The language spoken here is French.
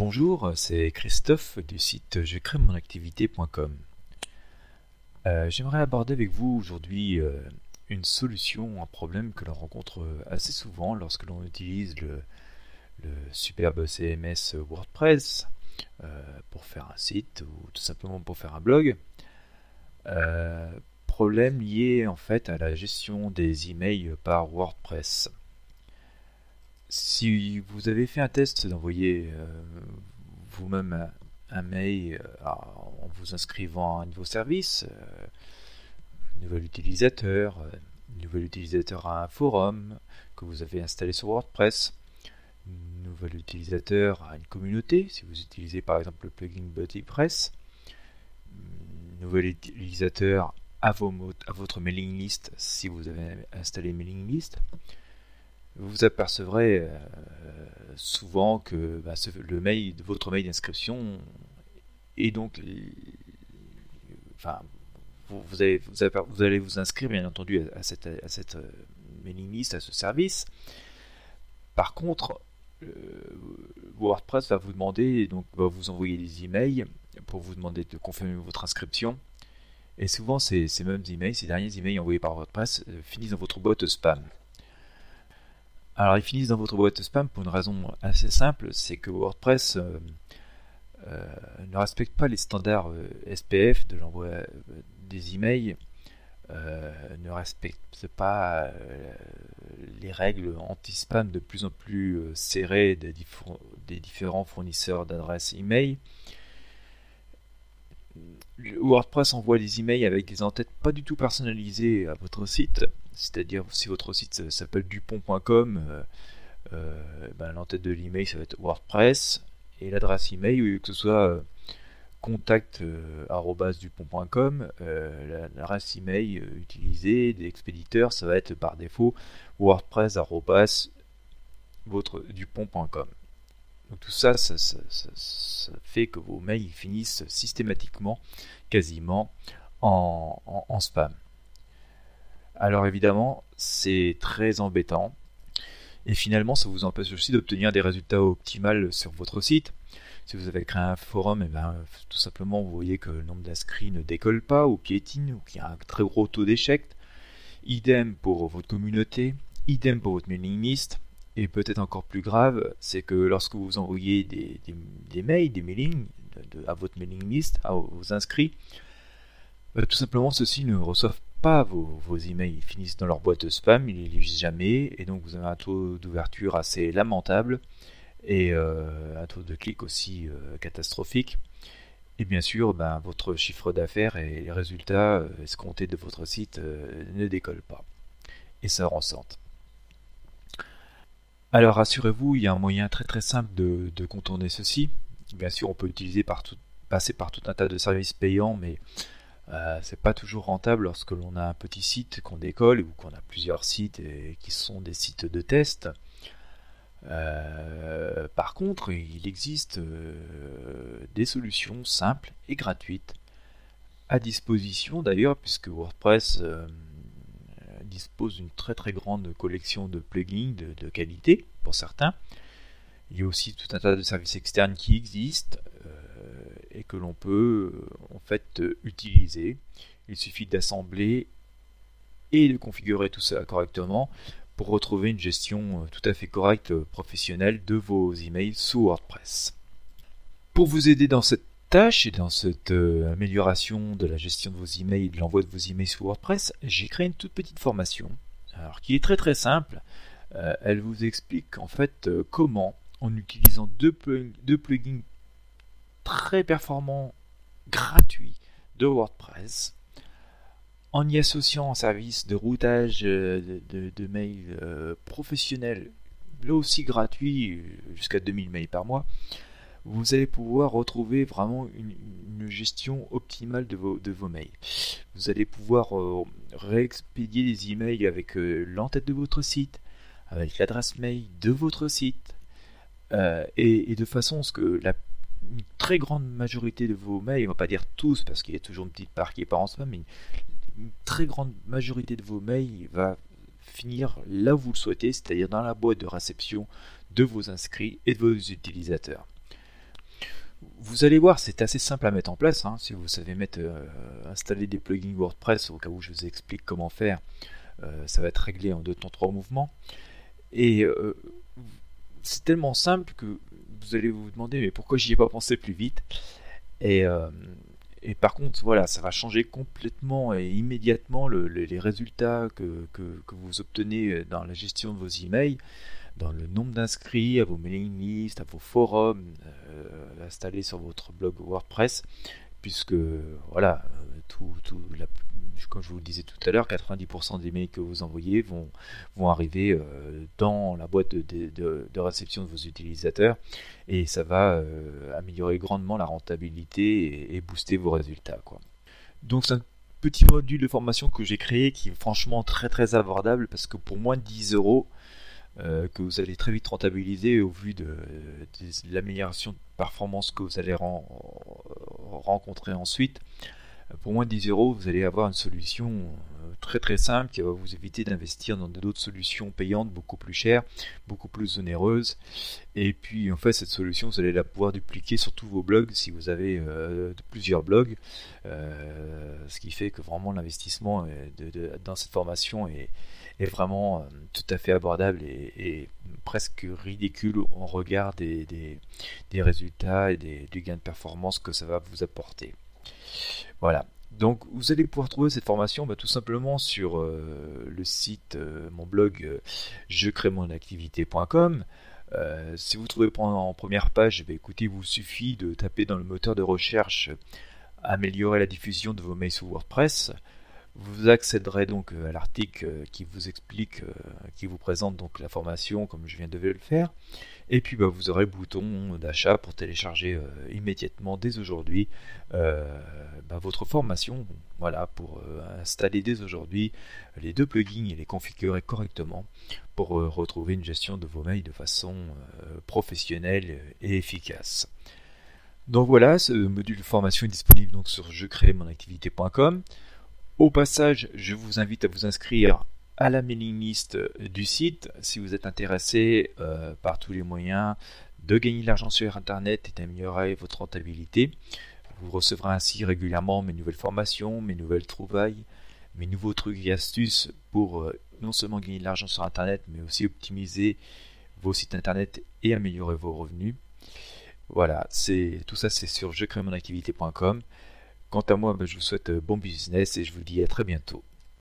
Bonjour, c'est Christophe du site je crée mon activité.com. Euh, j'aimerais aborder avec vous aujourd'hui euh, une solution, un problème que l'on rencontre assez souvent lorsque l'on utilise le, superbe CMS WordPress euh, pour faire un site ou tout simplement pour faire un blog. problème lié en fait à la gestion des emails par WordPress si vous avez fait un test d'envoyer vous-même un, mail euh, en vous inscrivant à un nouveau service, euh, nouvel utilisateur, nouvel utilisateur à un forum que vous avez installé sur WordPress, nouvel utilisateur à une communauté, si vous utilisez par exemple le plugin BuddyPress, nouvel utilisateur à, à votre mailing list si vous avez installé mailing list, vous apercevrez euh, souvent que bah, le mail, votre mail d'inscription est donc, enfin, vous, allez, vous, inscrire bien entendu à cette, euh, mailing list, à ce service. Par contre, euh, WordPress va vous demander, donc va vous envoyer des emails pour vous demander de confirmer votre inscription. Et souvent, ces, ces mêmes emails, ces derniers emails envoyés par WordPress finissent dans votre boîte spam. Alors ils finissent dans votre boîte spam pour une raison assez simple, c'est que WordPress euh, euh, ne respecte pas les standards euh, SPF de l'envoi des emails, ne respecte pas les règles anti-spam de plus en plus serrées des, des différents fournisseurs d'adresses email. WordPress envoie des emails avec des entêtes pas du tout personnalisées à votre site c'est-à-dire, si votre site s'appelle dupont.com, euh, euh, ben, l'entête de l'email, ça va être WordPress. Et l'adresse email, que ce soit euh, contact.dupont.com, l'adresse email utilisée des expéditeurs, ça va être par défaut wordpress.dupont.com. Donc tout ça ça, fait que vos mails finissent systématiquement, quasiment, en spam. Alors évidemment, c'est très embêtant. Et finalement, ça vous empêche aussi d'obtenir des résultats optimaux sur votre site. Si vous avez créé un forum, et eh ben, tout simplement, vous voyez que le nombre d'inscrits ne décolle pas ou piétine, ou qu'il y a un très gros taux d'échec. Idem pour votre communauté, idem pour votre mailing list. Et peut-être encore plus grave, c'est que lorsque vous envoyez des, mails, des mailings à votre mailing list, à vos inscrits, bah, tout simplement ceux-ci ne reçoivent pas vos, emails, finissent dans leur boîte spam, ils les lisent jamais, et donc vous avez un taux d'ouverture assez lamentable, et euh, un taux de clic aussi euh, catastrophique. Et bien sûr, ben, votre chiffre d'affaires et les résultats euh, escomptés de votre site ne décollent pas. Et ça ressente. Alors rassurez-vous, il y a un moyen très très simple de, contourner ceci. Bien sûr, on peut utiliser par passer par tout un tas de services payants, mais euh, c'est pas toujours rentable lorsque l'on a un petit site qu'on décolle ou qu'on a plusieurs sites et qui sont des sites de test. Euh, par contre, il existe euh, des solutions simples et gratuites à disposition d'ailleurs, puisque WordPress dispose d'une très très grande collection de plugins de, qualité pour certains. Il y a aussi tout un tas de services externes qui existent et que l'on peut euh, en fait euh, utiliser. Il suffit d'assembler et de configurer tout ça correctement pour retrouver une gestion euh, tout à fait correcte professionnelle de vos emails sous WordPress. Pour vous aider dans cette tâche et dans cette amélioration de la gestion de vos emails et de l'envoi de vos emails sous WordPress, j'ai créé une toute petite formation alors, qui est très très simple. elle vous explique en fait comment, en utilisant deux, deux plugins très performant gratuit de WordPress en y associant un service de routage euh, de, mails euh, professionnel, là aussi gratuit, jusqu'à 2000 mails par mois, vous allez pouvoir retrouver vraiment une, gestion optimale de vos, mails. Vous allez pouvoir euh, réexpédier les emails avec l'entête de votre site, avec l'adresse mail de votre site, et, et, de façon à ce que la très grande majorité de vos mails, on va pas dire tous parce qu'il y a toujours une petite part qui est pas en spam, mais une très grande majorité de vos mails va finir là où vous le souhaitez, c'est-à-dire dans la boîte de réception de vos inscrits et de vos utilisateurs. Vous allez voir, c'est assez simple à mettre en place. Hein. si vous savez mettre, euh, installer des plugins WordPress, au cas où je vous explique comment faire, euh, ça va être réglé en deux temps trois mouvements. Et euh, c'est tellement simple que vous allez vous demander mais pourquoi j'y ai pas pensé plus vite? Et, par contre, voilà, ça va changer complètement et immédiatement les résultats que, que, vous obtenez dans la gestion de vos emails dans le nombre d'inscrits, à vos mailing lists, à vos forums euh, installés sur votre blog WordPress, puisque voilà, euh, tout, tout comme je vous le disais tout à l'heure, 90% des mails que vous envoyez vont, vont arriver euh, dans la boîte de, de, réception de vos utilisateurs et ça va améliorer grandement la rentabilité et, booster vos résultats. Quoi. Donc c'est un petit module de formation que j'ai créé qui est franchement très très abordable parce que pour moins de 10 euros, euh, que vous allez très vite rentabiliser au vu de, l'amélioration de performance que vous allez rencontrer ensuite. Pour moins de 10 euros, vous allez avoir une solution euh, très très simple qui va vous éviter d'investir dans d'autres solutions payantes beaucoup plus chères, beaucoup plus onéreuses. Et puis en fait, cette solution, vous allez la pouvoir dupliquer sur tous vos blogs si vous avez euh, plusieurs blogs. ce qui fait que vraiment l'investissement dans cette formation est, vraiment euh, tout à fait abordable et, presque ridicule en regard des, résultats et du gain de performance que ça va vous apporter. Voilà. Donc vous allez pouvoir trouver cette formation bah, tout simplement sur euh, le site, euh, mon blog mon activité.com. si vous trouvez en première page, bah, écoutez, il vous suffit de taper dans le moteur de recherche améliorer la diffusion de vos mails sous WordPress. Vous accéderez donc euh, à l'article euh, qui vous explique, euh, qui vous présente donc la formation comme je viens de le faire. Et puis bah, vous aurez le bouton d'achat pour télécharger immédiatement dès aujourd'hui bah, votre formation. Voilà, pour installer dès aujourd'hui les deux plugins et les configurer correctement pour retrouver une gestion de vos mails de façon professionnelle et efficace. Donc voilà, ce module de formation est disponible donc sur je. Au passage, je vous invite à vous inscrire à la mailing list du site si vous êtes intéressé euh, par tous les moyens de gagner de l'argent sur Internet et d'améliorer votre rentabilité. Vous recevrez ainsi régulièrement mes nouvelles formations, mes nouvelles trouvailles, mes nouveaux trucs et astuces pour euh, non seulement gagner de l'argent sur Internet, mais aussi optimiser vos sites Internet et améliorer vos revenus. Voilà, tout ça c'est sur je. Quant à moi, ben, je vous souhaite bon business et je vous dis à très bientôt.